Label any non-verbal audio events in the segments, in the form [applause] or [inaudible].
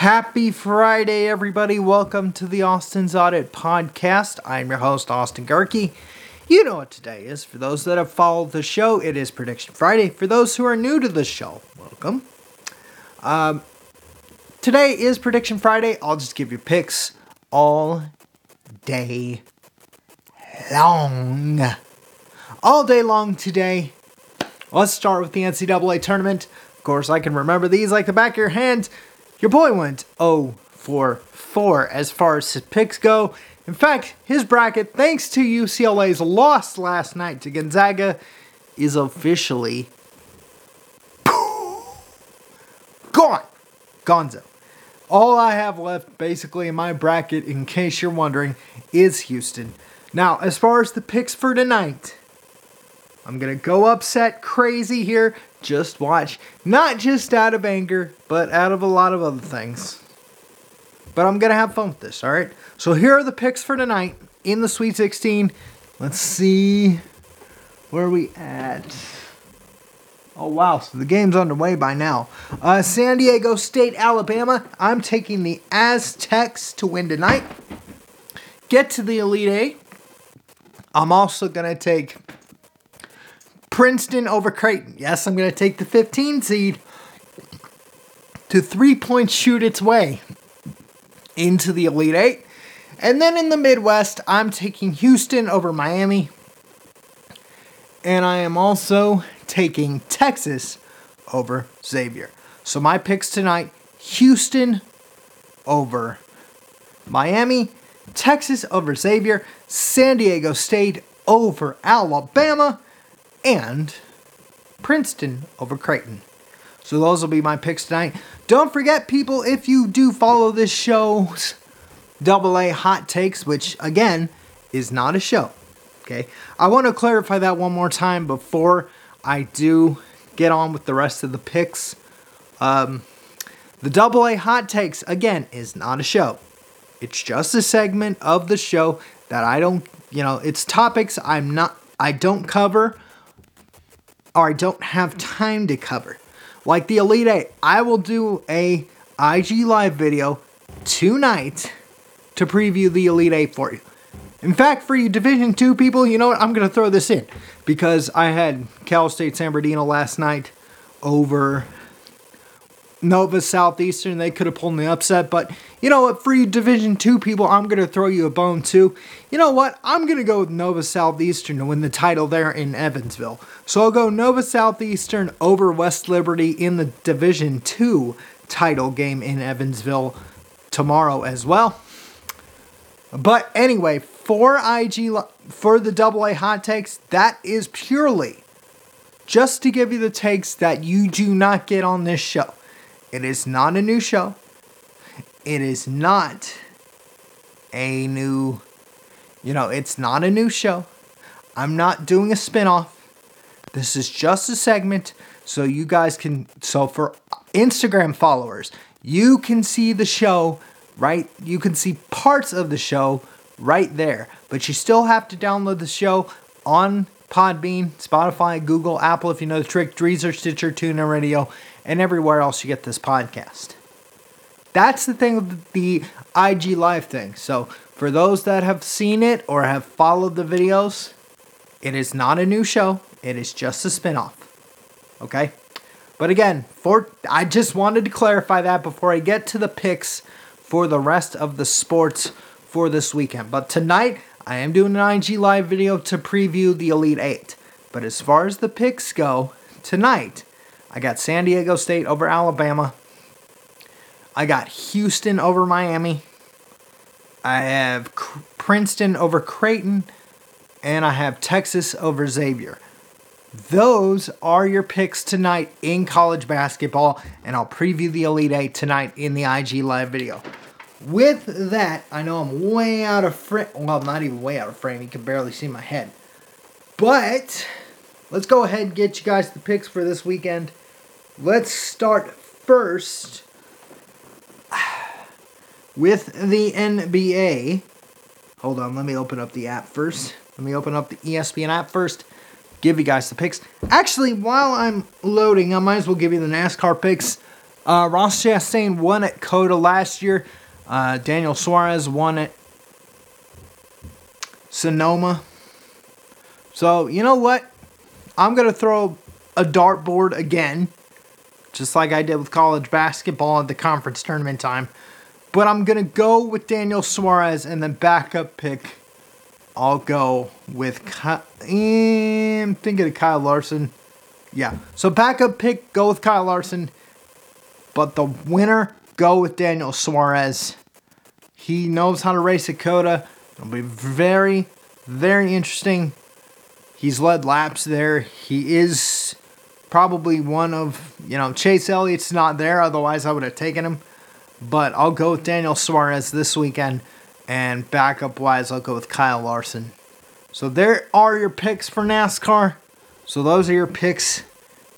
Happy Friday, everybody. Welcome to the Austin's Audit Podcast. I'm your host, Austin Gehrke. You know what today is. For those that have followed the show, it is Prediction Friday. For those who are new to the show, welcome. Um, today is Prediction Friday. I'll just give you picks all day long. All day long today. Let's start with the NCAA tournament. Of course, I can remember these like the back of your hand. Your boy went 0 for 4 as far as his picks go. In fact, his bracket, thanks to UCLA's loss last night to Gonzaga, is officially [laughs] gone. Gonzo. All I have left basically in my bracket, in case you're wondering, is Houston. Now, as far as the picks for tonight, I'm going to go upset crazy here just watch. Not just out of anger, but out of a lot of other things. But I'm going to have fun with this, all right? So here are the picks for tonight in the Sweet 16. Let's see where are we at. Oh, wow. So the game's underway by now. Uh, San Diego State, Alabama. I'm taking the Aztecs to win tonight. Get to the Elite Eight. I'm also going to take Princeton over Creighton. Yes, I'm going to take the 15 seed to three point shoot its way into the Elite Eight. And then in the Midwest, I'm taking Houston over Miami. And I am also taking Texas over Xavier. So my picks tonight Houston over Miami, Texas over Xavier, San Diego State over Alabama, and Princeton over Creighton. So those will be my picks tonight. Don't forget, people, if you do follow this show's double A hot takes, which again is not a show. Okay, I want to clarify that one more time before I do get on with the rest of the picks. Um, the double A hot takes again is not a show. It's just a segment of the show that I don't, you know, it's topics I'm not, I don't cover or I don't have time to cover. Like the Elite Eight, I will do a IG live video tonight to preview the Elite Eight for you. In fact, for you Division Two people, you know what? I'm gonna throw this in because I had Cal State San Bernardino last night over Nova Southeastern. They could have pulled the upset, but you know what? For you Division Two people, I'm gonna throw you a bone too. You know what? I'm gonna go with Nova Southeastern to win the title there in Evansville. So I'll go Nova Southeastern over West Liberty in the Division Two title game in Evansville tomorrow as well. But anyway, for IG for the double A hot takes, that is purely just to give you the takes that you do not get on this show. It is not a new show. It is not a new, you know, it's not a new show. I'm not doing a spinoff. This is just a segment so you guys can, so for Instagram followers, you can see the show, right? You can see parts of the show right there. But you still have to download the show on Podbean, Spotify, Google, Apple, if you know the trick, Deezer, Stitcher, TuneIn Radio, and everywhere else you get this podcast. That's the thing with the IG Live thing. So, for those that have seen it or have followed the videos, it is not a new show. It is just a spinoff. Okay? But again, for I just wanted to clarify that before I get to the picks for the rest of the sports for this weekend. But tonight, I am doing an IG Live video to preview the Elite Eight. But as far as the picks go, tonight, I got San Diego State over Alabama. I got Houston over Miami. I have Princeton over Creighton. And I have Texas over Xavier. Those are your picks tonight in college basketball. And I'll preview the Elite Eight tonight in the IG Live video. With that, I know I'm way out of frame. Well, not even way out of frame. You can barely see my head. But let's go ahead and get you guys the picks for this weekend. Let's start first with the NBA. Hold on, let me open up the app first. Let me open up the ESPN app first. Give you guys the picks. Actually, while I'm loading, I might as well give you the NASCAR picks. Uh, Ross Chastain won at COTA last year. Uh, Daniel Suarez won at Sonoma. So, you know what? I'm going to throw a dartboard again, just like I did with college basketball at the conference tournament time. But I'm going to go with Daniel Suarez and then backup pick. I'll go with. Eh, I'm thinking of Kyle Larson. Yeah. So backup pick, go with Kyle Larson. But the winner, go with Daniel Suarez. He knows how to race a COTA. It'll be very, very interesting. He's led laps there. He is probably one of, you know, Chase Elliott's not there. Otherwise, I would have taken him. But I'll go with Daniel Suarez this weekend. And backup wise, I'll go with Kyle Larson. So there are your picks for NASCAR. So those are your picks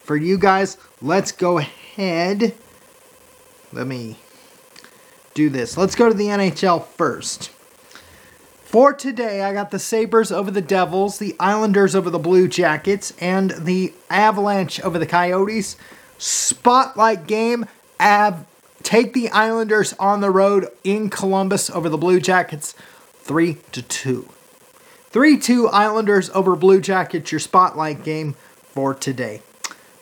for you guys. Let's go ahead. Let me do this. Let's go to the NHL first. For today, I got the Sabres over the Devils, the Islanders over the Blue Jackets, and the Avalanche over the Coyotes. Spotlight game. Av- take the Islanders on the road in Columbus over the Blue Jackets 3 to 2. 3 2 Islanders over Blue Jackets, your spotlight game for today.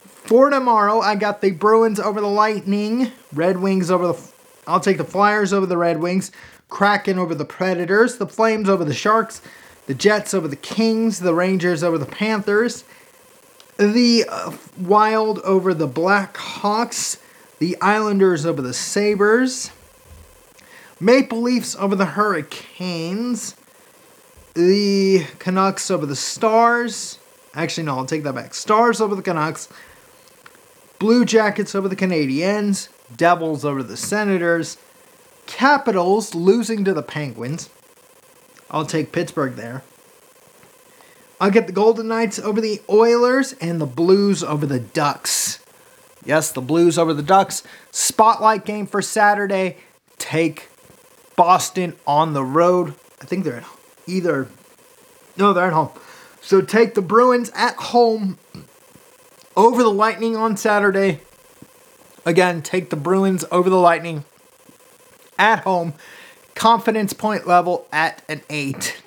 For tomorrow, I got the Bruins over the Lightning, Red Wings over the. I'll take the Flyers over the Red Wings, Kraken over the Predators, the Flames over the Sharks, the Jets over the Kings, the Rangers over the Panthers, the uh, Wild over the Blackhawks, the Islanders over the Sabres, Maple Leafs over the Hurricanes, the Canucks over the Stars. Actually, no, I'll take that back. Stars over the Canucks, Blue Jackets over the Canadiens, Devils over the Senators, Capitals losing to the Penguins. I'll take Pittsburgh there. I'll get the Golden Knights over the Oilers and the Blues over the Ducks. Yes, the Blues over the Ducks. Spotlight game for Saturday. Take Boston on the road. I think they're at either. No, they're at home. So take the Bruins at home over the Lightning on Saturday. Again, take the Bruins over the Lightning at home. Confidence point level at an 8.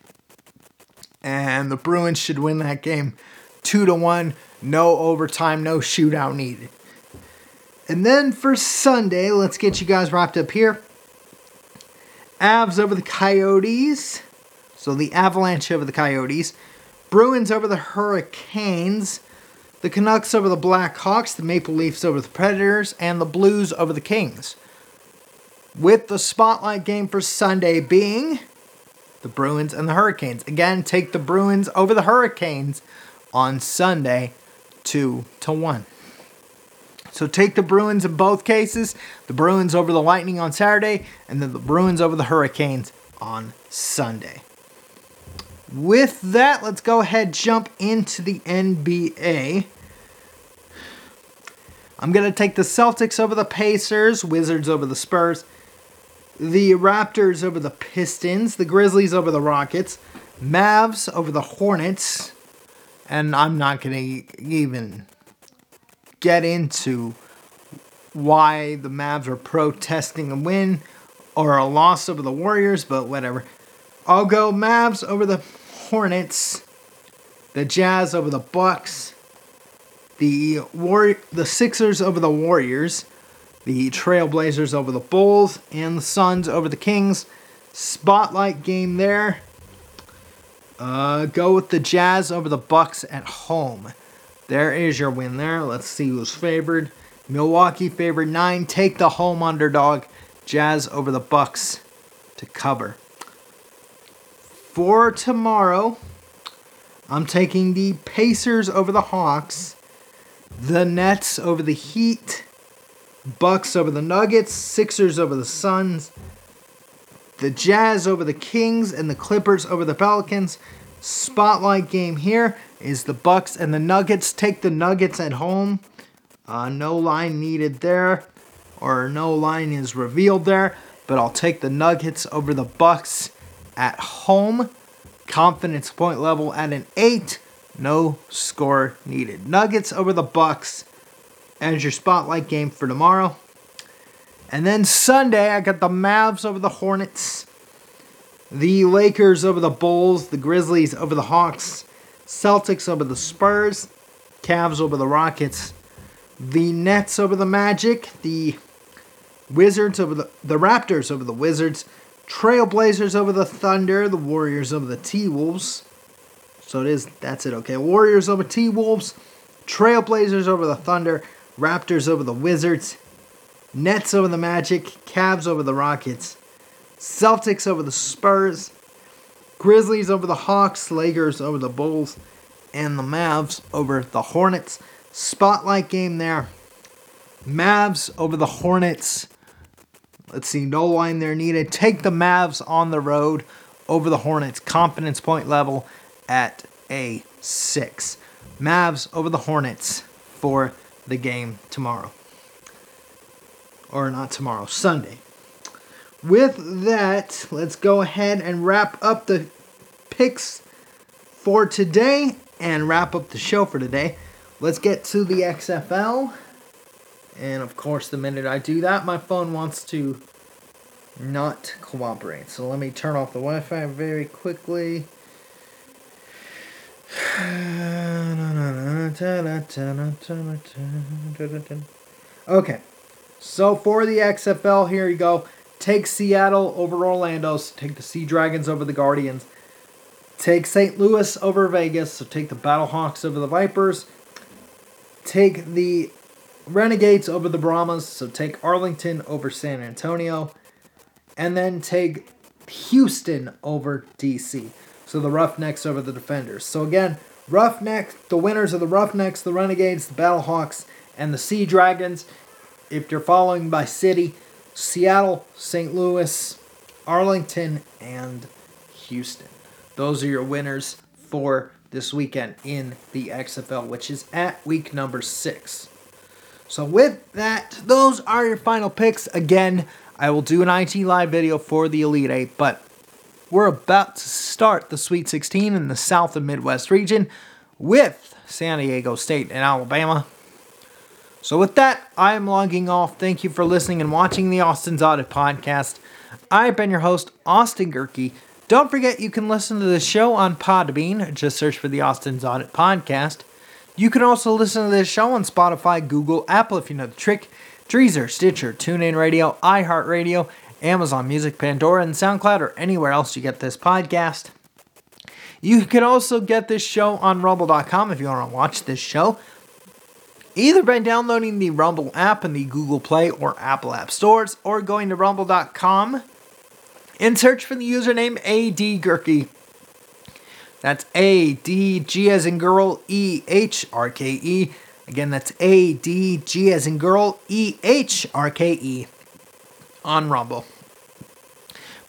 And the Bruins should win that game 2 to 1. No overtime, no shootout needed. And then for Sunday, let's get you guys wrapped up here. Avs over the Coyotes. So the Avalanche over the Coyotes. Bruins over the Hurricanes. The Canucks over the Blackhawks. The Maple Leafs over the Predators. And the Blues over the Kings with the spotlight game for Sunday being the Bruins and the Hurricanes. Again, take the Bruins over the Hurricanes on Sunday, 2 to 1. So take the Bruins in both cases, the Bruins over the Lightning on Saturday, and then the Bruins over the Hurricanes on Sunday. With that, let's go ahead jump into the NBA. I'm going to take the Celtics over the Pacers, Wizards over the Spurs, the Raptors over the Pistons, the Grizzlies over the Rockets, Mavs over the Hornets, and I'm not going to even get into why the Mavs are protesting a win or a loss over the Warriors, but whatever. I'll go Mavs over the Hornets, the Jazz over the Bucks, the War the Sixers over the Warriors, the Trailblazers over the Bulls, and the Suns over the Kings. Spotlight game there. Uh, go with the Jazz over the Bucks at home. There is your win there. Let's see who's favored. Milwaukee favored nine. Take the home underdog. Jazz over the Bucks to cover. For tomorrow, I'm taking the Pacers over the Hawks, the Nets over the Heat, Bucks over the Nuggets, Sixers over the Suns, the Jazz over the Kings, and the Clippers over the Pelicans. Spotlight game here is the Bucks and the Nuggets. Take the Nuggets at home. Uh, no line needed there, or no line is revealed there. But I'll take the Nuggets over the Bucks at home. Confidence point level at an eight. No score needed. Nuggets over the Bucks as your spotlight game for tomorrow. And then Sunday, I got the Mavs over the Hornets, the Lakers over the Bulls, the Grizzlies over the Hawks, Celtics over the Spurs, Cavs over the Rockets, the Nets over the Magic, the Wizards over the the Raptors over the Wizards, Trailblazers over the Thunder, the Warriors over the T Wolves. So it is that's it, okay. Warriors over T Wolves, Trailblazers over the Thunder, Raptors over the Wizards, Nets over the Magic, Cavs over the Rockets, Celtics over the Spurs, Grizzlies over the Hawks, Lakers over the Bulls, and the Mavs over the Hornets. Spotlight game there. Mavs over the Hornets. Let's see, no line there needed. Take the Mavs on the road over the Hornets. Confidence point level at a six. Mavs over the Hornets for the game tomorrow. Or not tomorrow, Sunday. With that, let's go ahead and wrap up the picks for today and wrap up the show for today. Let's get to the XFL. And of course, the minute I do that, my phone wants to not cooperate. So let me turn off the Wi Fi very quickly. Okay, so for the XFL, here you go. Take Seattle over Orlando, take the Sea Dragons over the Guardians. Take St. Louis over Vegas, so take the Battlehawks over the Vipers. Take the Renegades over the Brahmas, so take Arlington over San Antonio. And then take Houston over DC. So the Roughnecks over the Defenders. So again, Roughnecks, the winners of the Roughnecks, the Renegades, the Battlehawks, and the Sea Dragons. If you're following by city, Seattle, St. Louis, Arlington, and Houston. Those are your winners for this weekend in the XFL, which is at week number six. So, with that, those are your final picks. Again, I will do an IG Live video for the Elite Eight, but we're about to start the Sweet 16 in the South and Midwest region with San Diego State and Alabama. So, with that, I am logging off. Thank you for listening and watching the Austin's Audit podcast. I've been your host, Austin Gehrke. Don't forget you can listen to the show on Podbean. Just search for the Austin's Audit podcast. You can also listen to this show on Spotify, Google, Apple if you know the trick, Deezer, Stitcher, TuneIn Radio, iHeartRadio, Amazon Music, Pandora, and SoundCloud, or anywhere else you get this podcast. You can also get this show on Rumble.com if you want to watch this show, either by downloading the Rumble app in the Google Play or Apple App Stores, or going to Rumble.com and search for the username AD That's A D G as in girl E H R K E. Again, that's A D G as in girl E H R K E on Rumble.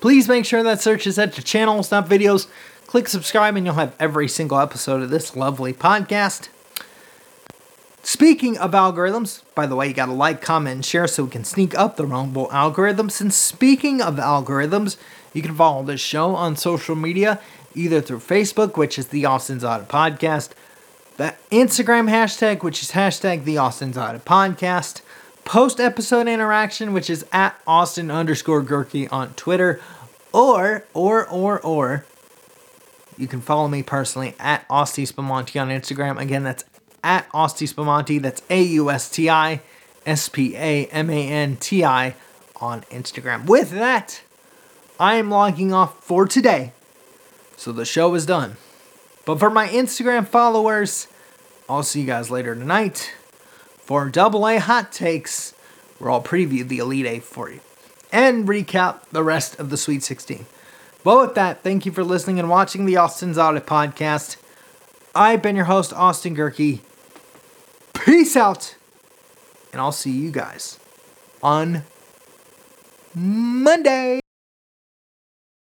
Please make sure that search is set to channels, not videos. Click subscribe, and you'll have every single episode of this lovely podcast. Speaking of algorithms, by the way, you gotta like, comment, and share so we can sneak up the Rumble algorithms. And speaking of algorithms, you can follow this show on social media, either through Facebook, which is the Austin's Audit Podcast, the Instagram hashtag, which is hashtag the Austin's Audit Podcast, post episode interaction, which is at Austin underscore Gehrke on Twitter, or, or, or, or, you can follow me personally at Austi Spamanti on Instagram. Again, that's at Austi Spamanti. That's A U S T I S P A M A N T I on Instagram. With that, I am logging off for today. So the show is done. But for my Instagram followers, I'll see you guys later tonight for double A hot takes, where I'll preview the Elite Eight for you and recap the rest of the Sweet 16. But with that, thank you for listening and watching the Austin's Audit Podcast. I've been your host, Austin Gehrke. Peace out. And I'll see you guys on Monday.